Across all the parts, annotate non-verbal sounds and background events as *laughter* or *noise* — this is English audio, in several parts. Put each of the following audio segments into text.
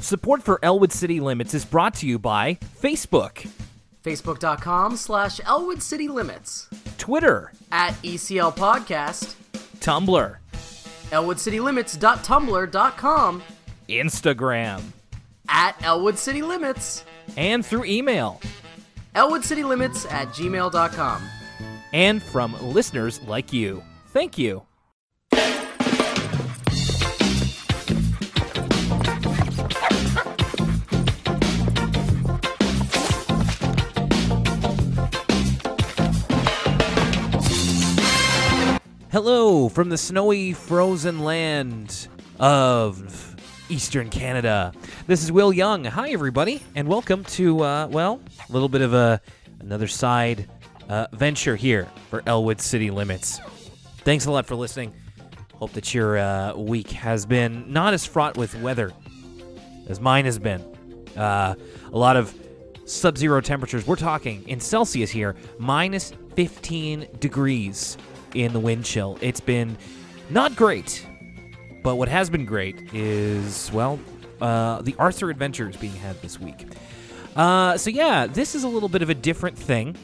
Support for Elwood City Limits is brought to you by Facebook, Facebook.com slash Elwood City Limits. Twitter, At ECL Podcast. Tumblr, ElwoodCityLimits.tumblr.com. Instagram, At Elwood City Limits. and through email. ElwoodCityLimits at gmail.com. And from listeners like you. Thank you. Hello from the snowy, frozen land of Eastern Canada. This is Will Young. Hi, everybody, and welcome to uh, well, a little bit of a another side uh, venture here for Elwood City Limits. Thanks a lot for listening. Hope that your uh, week has been not as fraught with weather as mine has been. Uh, a lot of sub-zero temperatures. We're talking in Celsius here, minus 15 degrees in the wind chill. It's been not great, but what has been great is well, uh, the Arthur adventures being had this week. Uh, so yeah, this is a little bit of a different thing.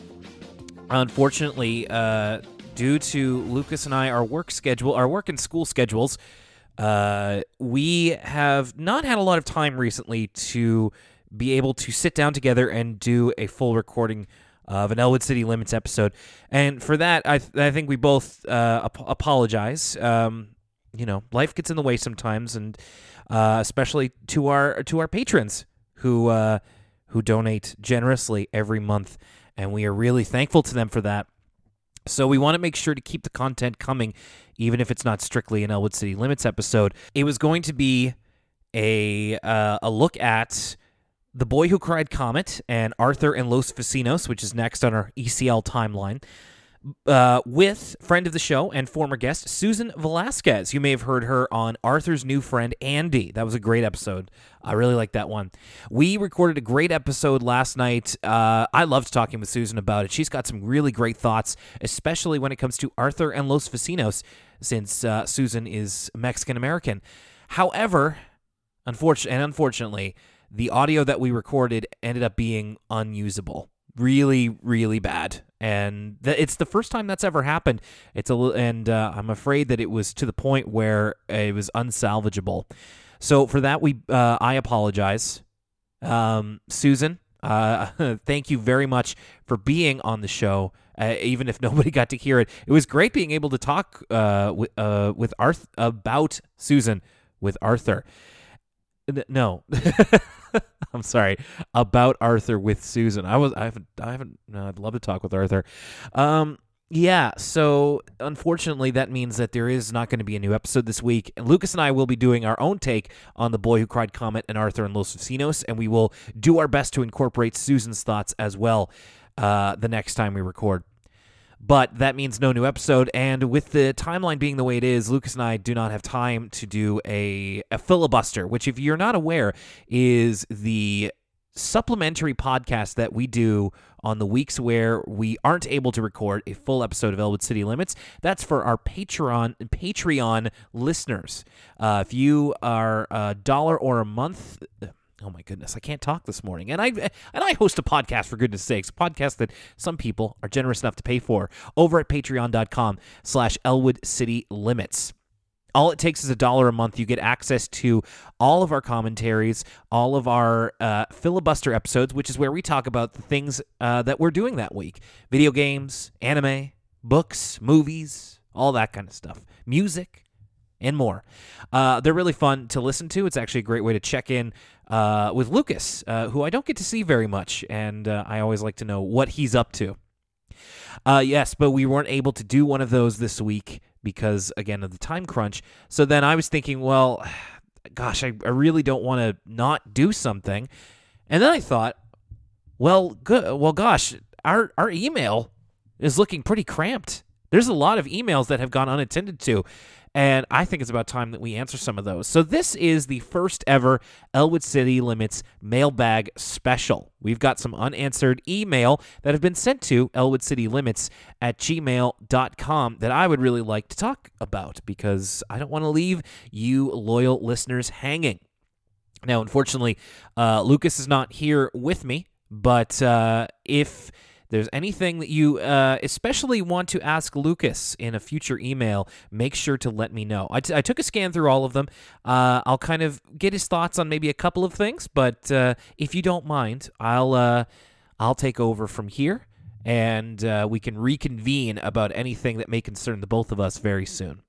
Unfortunately, uh, due to Lucas and I, our work schedule, our work and school schedules, uh, we have not had a lot of time recently to be able to sit down together and do a full recording of an Elwood City Limits episode. And for that, I, th- I think we both uh, ap- apologize. Um, you know, life gets in the way sometimes, and uh, especially to our to our patrons who uh, who donate generously every month, and we are really thankful to them for that. So we want to make sure to keep the content coming, even if it's not strictly an Elwood City Limits episode. It was going to be a uh, a look at the Boy Who Cried Comet and Arthur and Los Vecinos, which is next on our ECL timeline. Uh, with friend of the show and former guest Susan Velasquez. You may have heard her on Arthur's new friend Andy. That was a great episode. I really like that one. We recorded a great episode last night. Uh, I loved talking with Susan about it. She's got some really great thoughts, especially when it comes to Arthur and Los Vecinos, since uh, Susan is Mexican American. However, unfortunately, and unfortunately, the audio that we recorded ended up being unusable. Really, really bad, and th- it's the first time that's ever happened. It's a li- and uh, I'm afraid that it was to the point where it was unsalvageable. So for that, we uh, I apologize, um, Susan. Uh, *laughs* thank you very much for being on the show. Uh, even if *laughs* nobody got to hear it, it was great being able to talk uh, with uh, with Arth about Susan with Arthur. No, *laughs* I'm sorry about Arthur with Susan. I was I haven't I haven't. No, I'd love to talk with Arthur. Um, yeah. So unfortunately, that means that there is not going to be a new episode this week. And Lucas and I will be doing our own take on the Boy Who Cried Comet and Arthur and Los Vecinos, and we will do our best to incorporate Susan's thoughts as well uh, the next time we record. But that means no new episode. And with the timeline being the way it is, Lucas and I do not have time to do a, a filibuster, which, if you're not aware, is the supplementary podcast that we do on the weeks where we aren't able to record a full episode of Elwood City Limits. That's for our Patreon Patreon listeners. Uh, if you are a dollar or a month. Oh my goodness, I can't talk this morning. And I and I host a podcast for goodness sakes, a podcast that some people are generous enough to pay for over at patreon.com slash Elwood City Limits. All it takes is a dollar a month. You get access to all of our commentaries, all of our uh, filibuster episodes, which is where we talk about the things uh, that we're doing that week video games, anime, books, movies, all that kind of stuff, music, and more. Uh, they're really fun to listen to. It's actually a great way to check in uh, with Lucas, uh, who I don't get to see very much, and uh, I always like to know what he's up to. Uh, yes, but we weren't able to do one of those this week because, again, of the time crunch. So then I was thinking, well, *sighs* gosh, I, I really don't want to not do something. And then I thought, well, good. Well, gosh, our our email is looking pretty cramped. There's a lot of emails that have gone unattended to, and I think it's about time that we answer some of those. So this is the first ever Elwood City Limits mailbag special. We've got some unanswered email that have been sent to elwoodcitylimits City Limits at gmail.com that I would really like to talk about because I don't want to leave you loyal listeners hanging. Now, unfortunately, uh, Lucas is not here with me, but uh, if there's anything that you uh, especially want to ask Lucas in a future email, make sure to let me know. I, t- I took a scan through all of them. Uh, I'll kind of get his thoughts on maybe a couple of things, but uh, if you don't mind, I'll uh, I'll take over from here, and uh, we can reconvene about anything that may concern the both of us very soon.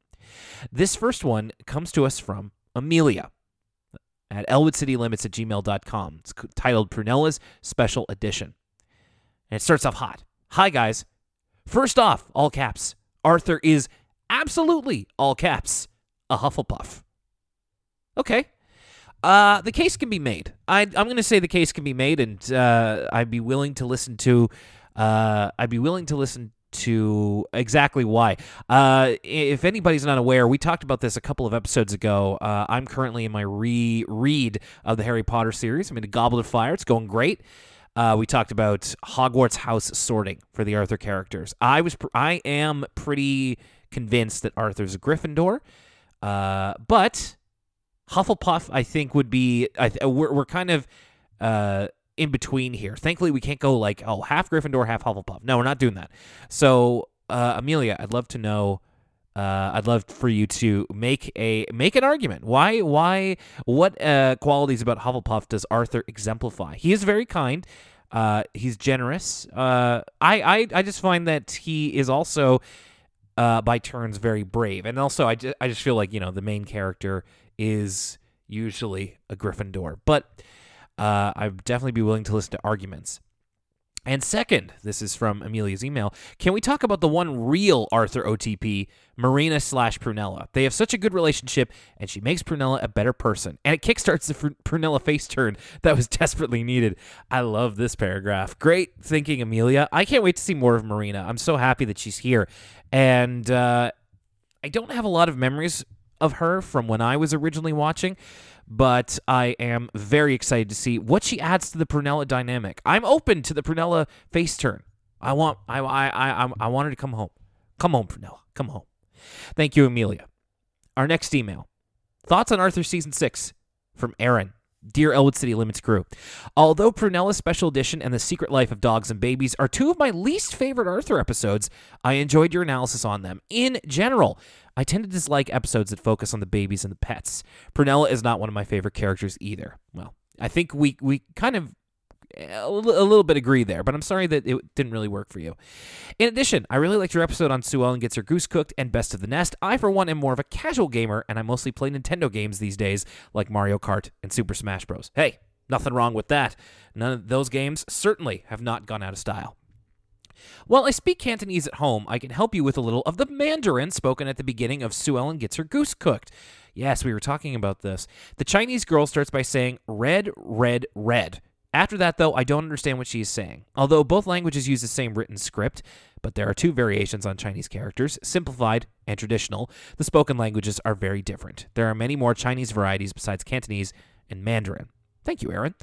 This first one comes to us from Amelia at elwoodcitylimits at gmail.com. It's titled Prunella's Special Edition. And it starts off hot. Hi, guys. First off, all caps, Arthur is absolutely all caps a Hufflepuff. Okay. Uh, the case can be made. I, I'm going to say the case can be made, and uh, I'd be willing to listen to. Uh, I'd be willing to listen to exactly why. Uh, if anybody's not aware, we talked about this a couple of episodes ago. Uh, I'm currently in my re-read of the Harry Potter series. I'm in a Goblet of Fire. It's going great. Uh, we talked about Hogwarts house sorting for the Arthur characters. I was, pr- I am pretty convinced that Arthur's a Gryffindor, uh, but Hufflepuff, I think, would be. I th- we're, we're kind of uh, in between here. Thankfully, we can't go like, oh, half Gryffindor, half Hufflepuff. No, we're not doing that. So, uh, Amelia, I'd love to know. Uh, I'd love for you to make a make an argument. Why? Why? What uh, qualities about Hufflepuff does Arthur exemplify? He is very kind. Uh, he's generous. Uh, I, I I just find that he is also uh, by turns very brave, and also I just, I just feel like you know the main character is usually a Gryffindor, but uh, I'd definitely be willing to listen to arguments. And second, this is from Amelia's email. Can we talk about the one real Arthur OTP, Marina slash Prunella? They have such a good relationship, and she makes Prunella a better person. And it kickstarts the Fr- Prunella face turn that was *laughs* desperately needed. I love this paragraph. Great thinking, Amelia. I can't wait to see more of Marina. I'm so happy that she's here. And uh, I don't have a lot of memories of her from when I was originally watching, but I am very excited to see what she adds to the Prunella dynamic. I'm open to the Prunella face turn. I want I I I I want her to come home. Come home, Prunella. Come home. Thank you, Amelia. Our next email. Thoughts on Arthur season 6 from Aaron. Dear Elwood City Limits crew, although Prunella's Special Edition and The Secret Life of Dogs and Babies are two of my least favorite Arthur episodes, I enjoyed your analysis on them. In general, I tend to dislike episodes that focus on the babies and the pets. Prunella is not one of my favorite characters either. Well, I think we we kind of a little bit agree there, but I'm sorry that it didn't really work for you. In addition, I really liked your episode on Sue Ellen Gets Her Goose Cooked and Best of the Nest. I, for one, am more of a casual gamer, and I mostly play Nintendo games these days, like Mario Kart and Super Smash Bros. Hey, nothing wrong with that. None of those games certainly have not gone out of style. While I speak Cantonese at home, I can help you with a little of the Mandarin spoken at the beginning of Sue Ellen Gets Her Goose Cooked. Yes, we were talking about this. The Chinese girl starts by saying, red, red, red. After that, though, I don't understand what she is saying. Although both languages use the same written script, but there are two variations on Chinese characters, simplified and traditional. The spoken languages are very different. There are many more Chinese varieties besides Cantonese and Mandarin. Thank you, Aaron.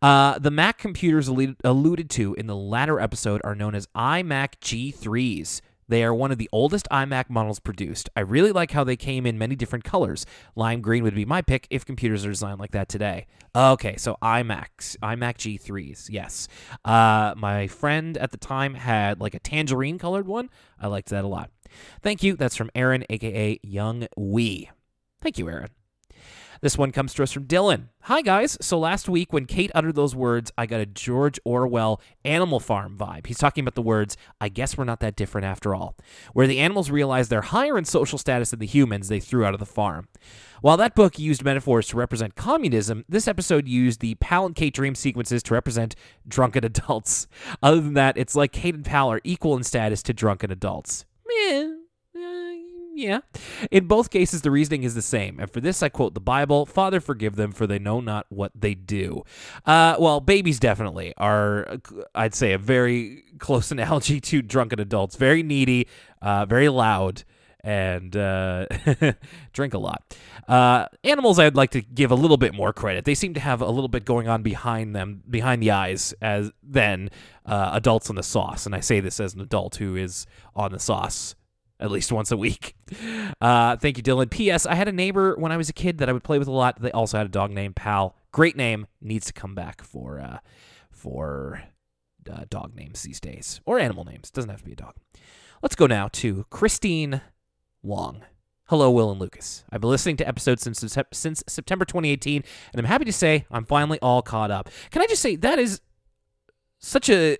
Uh, the Mac computers alluded to in the latter episode are known as iMac G3s. They are one of the oldest iMac models produced. I really like how they came in many different colors. Lime green would be my pick if computers are designed like that today. Okay, so iMacs, iMac G3s, yes. Uh, my friend at the time had like a tangerine colored one. I liked that a lot. Thank you. That's from Aaron, aka Young Wee. Thank you, Aaron. This one comes to us from Dylan. Hi, guys. So last week, when Kate uttered those words, I got a George Orwell Animal Farm vibe. He's talking about the words, I guess we're not that different after all, where the animals realize they're higher in social status than the humans they threw out of the farm. While that book used metaphors to represent communism, this episode used the Pal and Kate dream sequences to represent drunken *laughs* adults. Other than that, it's like Kate and Pal are equal in status to drunken adults. Meh. Yeah. In both cases, the reasoning is the same. And for this, I quote the Bible Father, forgive them, for they know not what they do. Uh, well, babies definitely are, I'd say, a very *laughs* close analogy to drunken adults. Very needy, uh, very loud, and uh, *laughs* drink a lot. Uh, animals, I'd like to give a little bit more credit. They seem to have a little bit going on behind them, behind the eyes, as than uh, adults on the sauce. And I say this as an adult who is on the sauce at least once a week. Uh, thank you, Dylan. P.S. I had a neighbor when I was a kid that I would play with a lot. They also had a dog named Pal. great name, needs to come back for uh, for uh, dog names these days or animal names. Doesn't have to be a dog. Let's go now to Christine Wong. Hello, Will and Lucas. I've been listening to episodes since since September 2018, and I'm happy to say I'm finally all caught up. Can I just say that is such a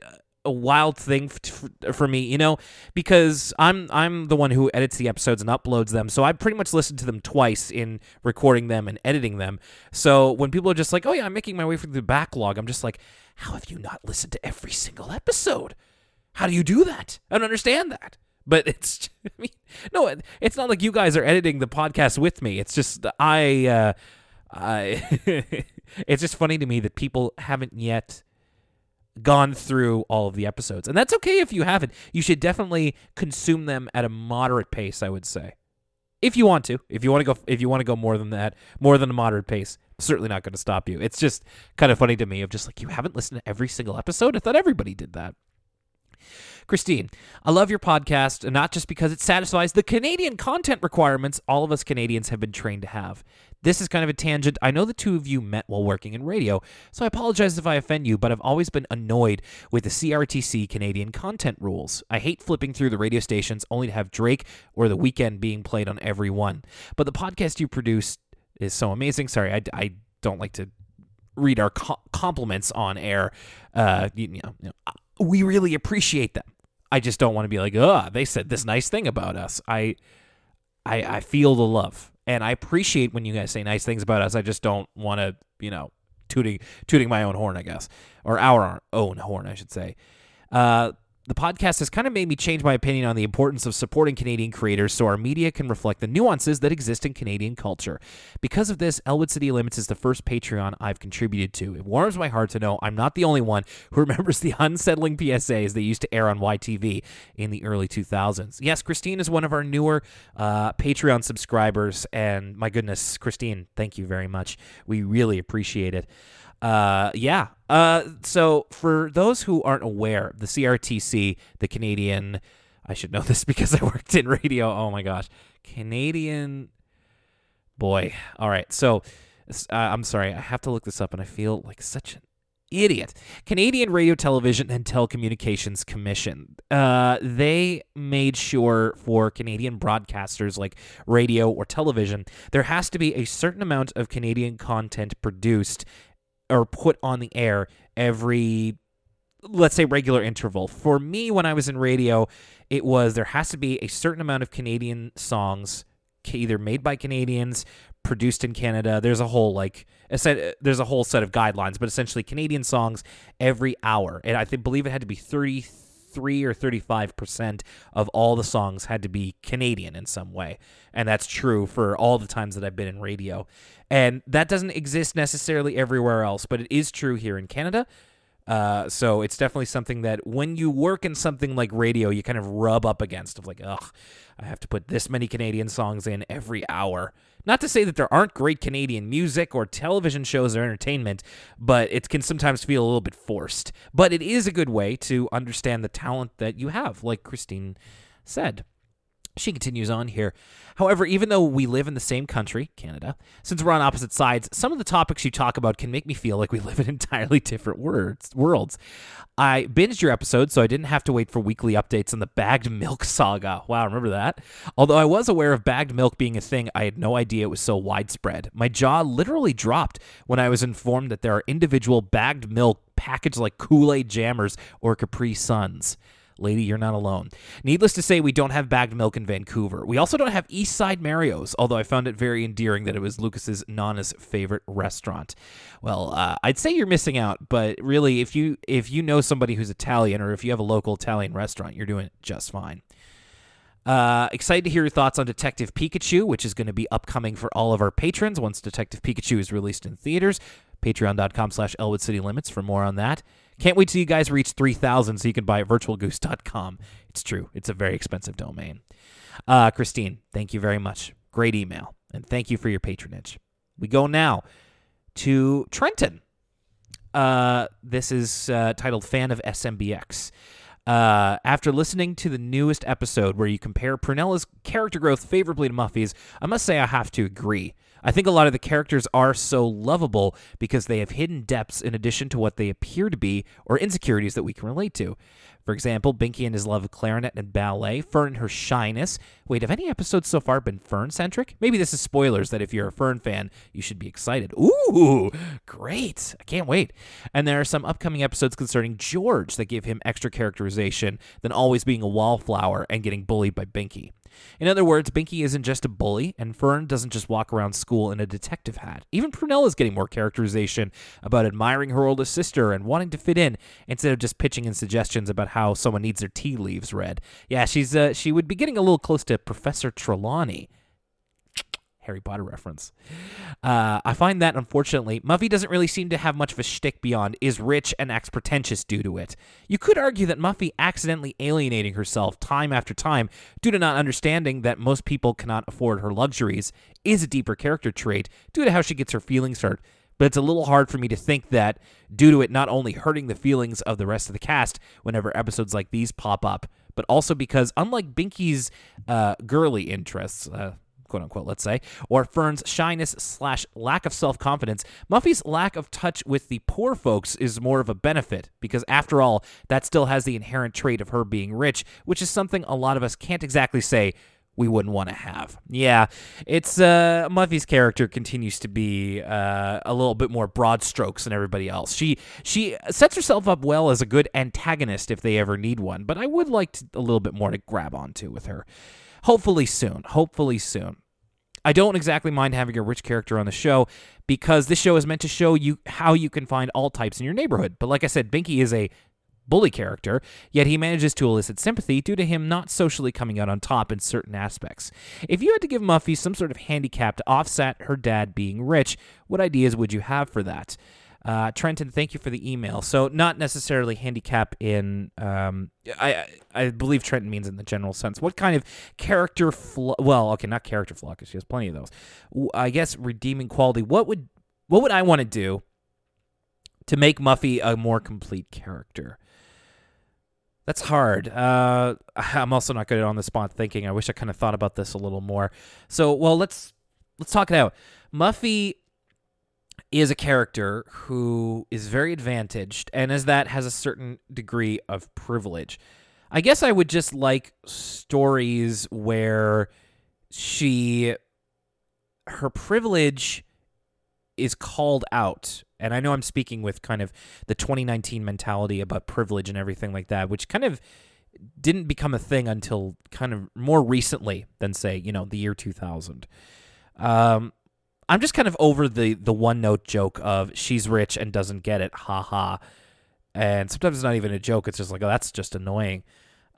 a wild thing f- for me, you know, because I'm I'm the one who edits the episodes and uploads them. So I pretty much listened to them twice in recording them and editing them. So when people are just like, "Oh yeah, I'm making my way through the backlog," I'm just like, "How have you not listened to every single episode? How do you do that? I don't understand that." But *laughs* it's, I mean, no, it's not like you guys are editing the podcast with me. It's just I, uh, I, *laughs* it's just funny to me that people haven't yet gone through all of the episodes. And that's okay if you haven't. You should definitely consume them at a moderate pace, I would say. If you want to. If you want to go if you want to go more than that, more than a moderate pace, certainly not going to stop you. It's just kind of funny to me of just like you haven't listened to every single episode. I thought everybody did that. Christine, I love your podcast, and not just because it satisfies the Canadian content requirements all of us Canadians have been trained to have. This is kind of a tangent. I know the two of you met while working in radio, so I apologize if I offend you, but I've always been annoyed with the CRTC Canadian content rules. I hate flipping through the radio stations only to have Drake or The Weeknd being played on every one. But the podcast you produce is so amazing. Sorry, I, I don't like to read our co- compliments on air. Uh, you, know, you know, we really appreciate them. I just don't want to be like, oh, they said this nice thing about us. I, I, I feel the love, and I appreciate when you guys say nice things about us. I just don't want to, you know, tooting tooting my own horn, I guess, or our own horn, I should say. Uh, the podcast has kind of made me change my opinion on the importance of supporting Canadian creators so our media can reflect the nuances that exist in Canadian culture. Because of this, Elwood City Limits is the first Patreon I've contributed to. It warms my heart to know I'm not the only one who *laughs* remembers the unsettling PSAs that used to air on YTV in the early 2000s. Yes, Christine is one of our newer uh, Patreon subscribers, and my goodness, Christine, thank you very much. We really appreciate it. Uh, yeah. Uh, so for those who aren't aware, the CRTC, the Canadian, I should know *laughs* this because I worked in radio. Oh my gosh, Canadian. Boy. All right. So uh, I'm sorry. I have to look this up, and I feel like such an idiot. Canadian Radio, Television, and Telecommunications Commission. Uh, they made sure for Canadian broadcasters like radio or television, there has to be a certain amount of Canadian content produced or put on the air every let's say regular interval. For me when I was in radio, it was there has to be a certain amount of Canadian songs either made by Canadians, produced in Canada. There's a whole like a set, there's a whole set of guidelines, but essentially Canadian songs every hour. And I believe it had to be 33 or 35% of all the songs had to be Canadian in some way. And that's true for all the times that I've been in radio. And that doesn't exist necessarily everywhere else, but it is true here in Canada. Uh, so it's definitely something that when you work in something like radio, you kind of rub up against of like, ugh, I have to put this many Canadian songs in every hour. Not to say that there aren't great Canadian music or television shows or entertainment, but it can sometimes feel a little bit forced. But it is a good way to understand the talent that you have, like Christine said. She continues on here. However, even though we live in the same country, Canada, since we're on opposite sides, some of the topics you talk about can make me feel like we *laughs* live in entirely different words, worlds. I binged your episode, so I didn't have to wait for weekly updates on the bagged milk *laughs* saga. Wow, remember that? Although I was aware of bagged milk being a thing, I had no idea it was so widespread. My jaw literally dropped when I was informed that there are individual bagged milk packaged like Kool Aid jammers or Capri Suns. Lady, you're not alone. Needless to say, we don't have bagged milk in Vancouver. We also don't have East Side Mario's, although I found it very endearing that it was Lucas's Nana's favorite restaurant. Well, uh, I'd say you're missing out, but really, if you if you know somebody who's Italian or if you have a local Italian restaurant, you're doing just fine. Uh, excited to hear your thoughts on Detective Pikachu, which is going to be upcoming for all of our patrons once Detective Pikachu is released in theaters. Patreon.com slash Elwood City Limits for more on that. Can't wait till you guys reach 3,000 so you can buy virtualgoose.com. It's true. It's a very expensive domain. Uh, Christine, thank you very much. Great email. And thank you for your patronage. We go now to Trenton. Uh, this is uh, titled Fan of SMBX. Uh, after listening to the newest episode where you compare Prunella's character growth favorably to Muffy's, I must say I have to agree. I think a lot of the characters are so lovable because they have hidden depths in addition to what they appear to be or insecurities that we can relate to. For example, Binky and his love of clarinet and ballet, Fern and her shyness. Wait, have any episodes so far been Fern centric? Maybe this is spoilers that if you're a Fern fan, you should be excited. Ooh, great. I can't wait. And there are some upcoming episodes concerning George that give him extra characterization than always being a wallflower and getting bullied by Binky. In other words, Binky isn't just a bully, and Fern doesn't just walk around school in a detective hat. Even Prunella is getting more characterization about admiring her oldest sister and wanting to fit in instead of just pitching in suggestions about how someone needs their tea leaves read. Yeah, she's uh, she would be getting a little close to Professor Trelawney. Harry Potter reference. Uh, I find that, unfortunately, Muffy doesn't really seem to have much of a shtick beyond is rich and acts pretentious due to it. You could argue that Muffy accidentally alienating herself time after time due to not understanding that most people cannot afford her luxuries is a deeper character trait due to how she gets her feelings hurt. But it's a little hard for me to think that, due to it not only hurting the feelings of the rest of the cast whenever episodes like these pop up, but also because, unlike Binky's uh, girly interests, uh, quote unquote, let's say, or Fern's shyness slash lack of self confidence, Muffy's lack of touch with the poor folks is more of a benefit because, after all, that still has the inherent trait of her being rich, which is something a lot of us can't exactly say we wouldn't want to have. Yeah, it's uh, Muffy's character continues to be uh, a little bit more broad strokes than everybody else. She she sets herself up well as a good antagonist if they ever need one, but I would like to, a little bit more to grab onto with her. Hopefully soon. Hopefully soon. I don't exactly mind having a rich character on the show because this show is meant to show you how you can find all types in your neighborhood. But like I said, Binky is a bully character, yet he manages to elicit sympathy due to him not socially coming out on top in certain aspects. If you had to give Muffy some sort of handicap to offset her dad being rich, what ideas would you have for that? Uh, Trenton, thank you for the email. So, not necessarily handicap in, um, I I believe Trenton means in the general sense. What kind of character flaw? Well, okay, not character flaw because she has plenty of those. I guess redeeming quality. What would what would I want to do to make Muffy a more complete character? That's hard. Uh, I'm also not good at on the spot thinking. I wish I kind of thought about this a little more. So, well, let's let's talk it out. Muffy is a character who is very advantaged, and as that has a certain degree of privilege. I guess I would just like stories where she her privilege is called out and I know I'm speaking with kind of the 2019 mentality about privilege and everything like that, which kind of didn't become a thing until kind of more recently than say, you know, the year 2000. Um, I'm just kind of over the the one note joke of she's rich and doesn't get it, ha ha. And sometimes it's not even a joke; it's just like, oh, that's just annoying.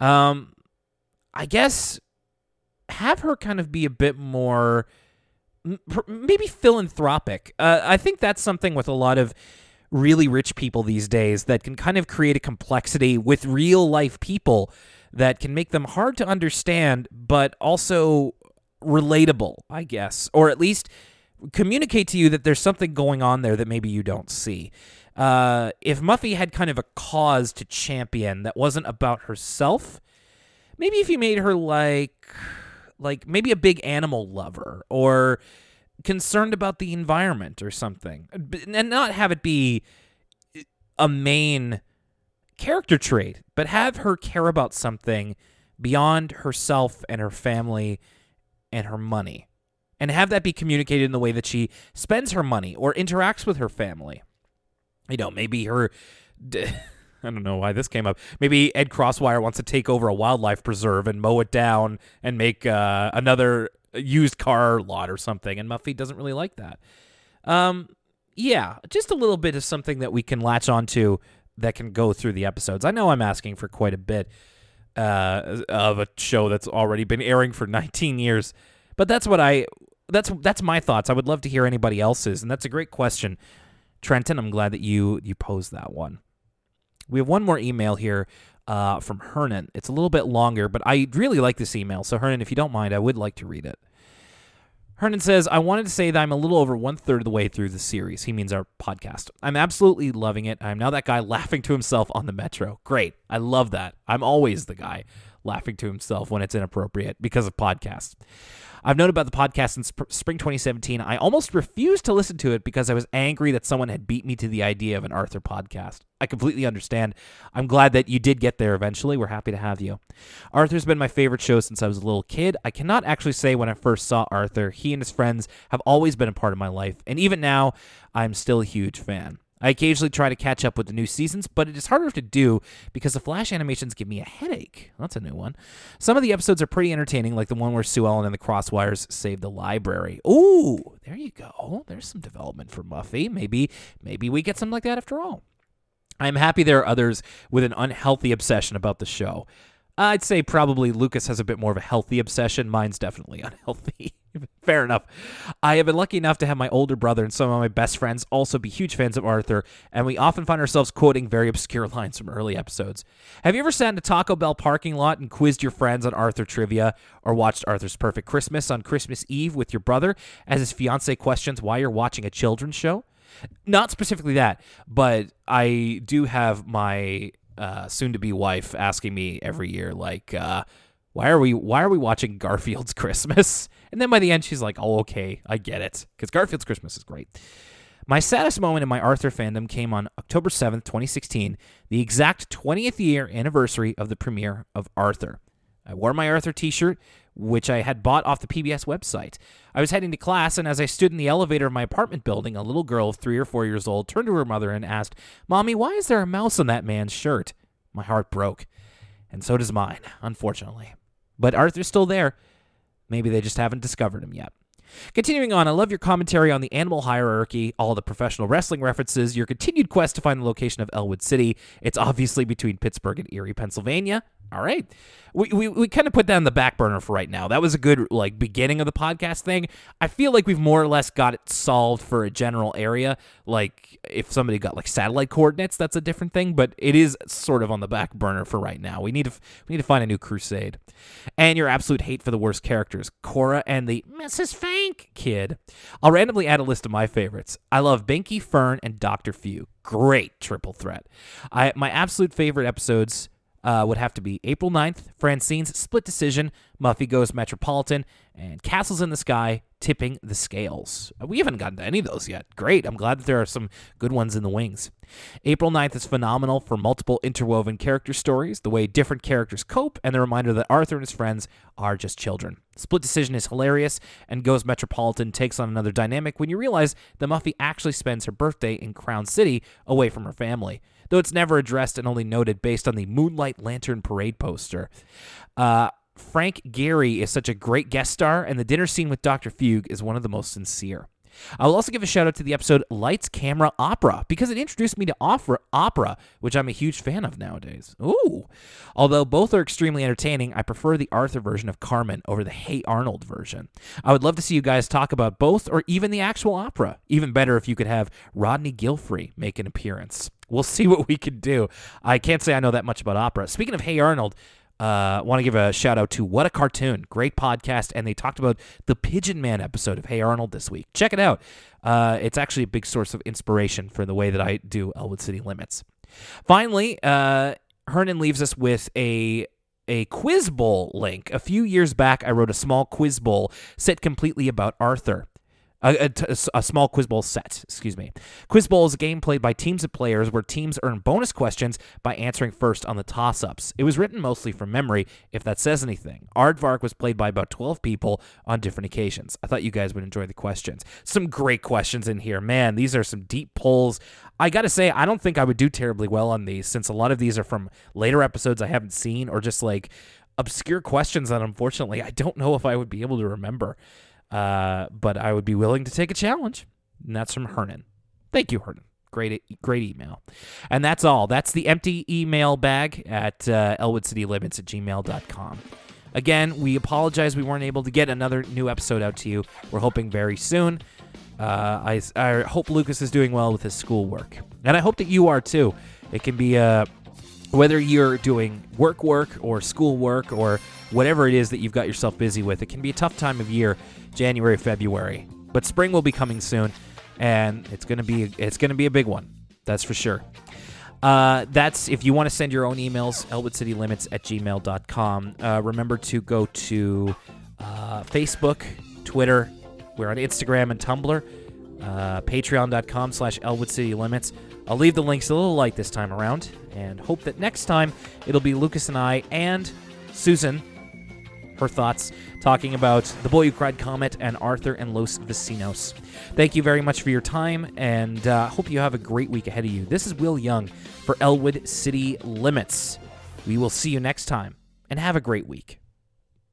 Um, I guess have her kind of be a bit more maybe philanthropic. Uh, I think that's something with a lot of really rich people these days that can kind of create a complexity with real life people that can make them hard to understand, but also relatable, I guess, or at least communicate to you that there's something going on there that maybe you don't see. Uh, if Muffy had kind of a cause to champion that wasn't about herself, maybe if you made her like like maybe a big animal lover or concerned about the environment or something and not have it be a main character trait but have her care about something beyond herself and her family and her money and have that be communicated in the way that she spends her money or interacts with her family you know maybe her *laughs* I don't know why this came up. Maybe Ed Crosswire wants to take over a wildlife preserve and mow it down and make uh, another used car lot or something, and Muffy doesn't really like that. Um, yeah, just a little bit of something that we can latch onto that can go through the episodes. I know I'm asking for quite a bit uh, of a show that's already been airing for *laughs* 19 years, but that's what I that's that's my thoughts. I would love to hear anybody else's, and that's a great question, Trenton. I'm glad that you you posed that one. We have one more email here uh, from Hernan. It's a little bit longer, but I really like this email. So, Hernan, if you don't mind, I would like to read it. Hernan says, I wanted to say that I'm a little over one third of the way through the series. He means our podcast. I'm absolutely loving it. I'm now that guy *laughs* laughing to himself on the metro. Great. I love that. I'm always the guy laughing to himself when it's inappropriate because of podcasts. I've known about the podcast since sp- spring 2017. I almost refused to listen to it because I was angry that someone had beat me to the idea of an Arthur podcast. I completely understand. I'm glad that you did get there eventually. We're happy to have you. Arthur's been my favorite show since I was a little kid. I cannot actually say when I first saw Arthur. He and his friends have always been a part of my life, and even now, I'm still a huge fan. I occasionally try to catch up with the new seasons, but it is harder to do because the Flash animations give me a headache. That's a new one. Some of the episodes are pretty entertaining, like the one where Sue Ellen and the Crosswires save the library. Ooh, there you go. There's some development for Muffy. Maybe, maybe we get something like that after all. I'm happy there are others with an unhealthy obsession about the show. I'd say probably Lucas has a bit more of a healthy obsession. Mine's definitely *laughs* unhealthy. Fair enough. I have been lucky enough to have my older brother and some of my best friends also be huge fans of Arthur, and we often find ourselves quoting very obscure *laughs* lines from early episodes. Have you ever sat in a Taco Bell parking lot and quizzed your friends on Arthur trivia, or watched Arthur's Perfect Christmas on Christmas Eve with your brother as his fiance questions why you're watching a children's show? Not specifically that, but I do have my uh, soon-to-be wife asking me every year, like, uh, "Why are we Why are we watching Garfield's *laughs* Christmas?" And then by the end, she's like, "Oh, okay, I get it," because Garfield's Christmas is great. My saddest moment in my Arthur fandom came on October 7th, 2016, the exact 20th year anniversary of the premiere of Arthur. I wore my Arthur t shirt, which I had bought off the PBS website. I was heading to class, and as I stood in the elevator of my apartment building, a little girl of three or four years old turned to her mother and asked, Mommy, why is there a mouse on that man's shirt? My heart broke. And so does mine, unfortunately. But Arthur's still there. Maybe they just haven't discovered him yet. Continuing on, I love your commentary on the animal hierarchy, all the professional wrestling references, your continued quest to find the location of Elwood City. It's obviously between Pittsburgh and Erie, Pennsylvania. All right. We, we, we kind of put that on the back burner for right now. That was a good like beginning of the podcast thing. I feel like we've more or less got it solved for a general area. Like if somebody got like satellite coordinates, that's a different thing, but it is sort of on the back burner for right now. We need to we need to find a new crusade. And your absolute hate for the worst characters, Cora and the Mrs. Fank kid. I'll randomly add a list of my favorites. I love Binky, Fern, and Dr. Fugue. Great triple threat. I my absolute favorite episodes uh, would have to be April 9th, Francine's split decision, Muffy goes Metropolitan, and Castles in the Sky, tipping the scales. Uh, we haven't gotten to any of those yet. Great. I'm glad that there are some good ones in the wings. April 9th is phenomenal for multiple interwoven character stories, the way different characters cope, and the reminder that Arthur and his friends are just children. Split Decision is hilarious, and Goes Metropolitan takes on another dynamic when you realize that Muffy actually spends her birthday in Crown City away from her family though it's never addressed and only noted based on the Moonlight Lantern Parade poster. Uh, Frank Gehry is such a great guest star, and the dinner scene with Dr. Fugue is one of the most sincere. I will also give a shout out to the episode Lights, Camera, Opera because it introduced me to opera, which I'm a huge fan of nowadays. Ooh. Although both are extremely entertaining, I prefer the Arthur version of Carmen over the Hey Arnold version. I would love to see you guys talk about both or even the actual opera. Even better if you could have Rodney Gilfry make an appearance. We'll see what we can do. I can't say I know that much about opera. Speaking of Hey Arnold, uh, I want to give a shout out to What a Cartoon, great podcast, and they talked about the Pigeon Man episode of Hey Arnold this week. Check it out. Uh, it's actually a big source of inspiration for the way that I do Elwood City Limits. Finally, uh, Hernan leaves us with a a quiz bowl link. A few years back, I wrote a small quiz bowl set completely about Arthur a, a, a, small quiz bowl set excuse me. Quiz bowl is a game played by teams of players where teams earn bonus questions by answering first on the toss-ups. It was written mostly from memory if that says anything. Aardvark was played by about 12 people on different occasions. I thought you guys would enjoy the questions. Some great questions in here man. These are some deep pulls. I gotta say i don't think i would do terribly well on these since a lot of these are from later episodes i haven't seen or just like obscure questions that unfortunately i don't know if i would be able to remember uh, but I would be willing to take a challenge. And that's from Hernan. Thank you, Hernan. Great, great email. And that's all. That's the empty email bag at uh, elwoodcitylimits at gmail.com. Again, we apologize we weren't able to get another new episode out to you. We're hoping very soon. Uh, I, I hope Lucas is doing well with his schoolwork. And I hope that you are too. It can be uh, whether you're doing work work or school work or whatever it is that you've got yourself busy with, it can be a tough time of year January, February. But spring will be coming soon, and it's gonna be it's gonna be a big one. That's for sure. Uh, that's if you want to send your own emails, elwoodcitylimits at gmail.com. Uh, remember to go to uh, Facebook, Twitter. We're on Instagram and Tumblr. Uh, Patreon.com slash Elwood City Limits. I'll leave the links a little light this time around and hope that next time it'll be Lucas and I and Susan, her thoughts, talking about The Boy Who Cried Comet and Arthur and Los Vecinos. Thank you very much for your time and uh, hope you have a great week ahead of you. This is Will Young for Elwood City Limits. We will see you next time and have a great week.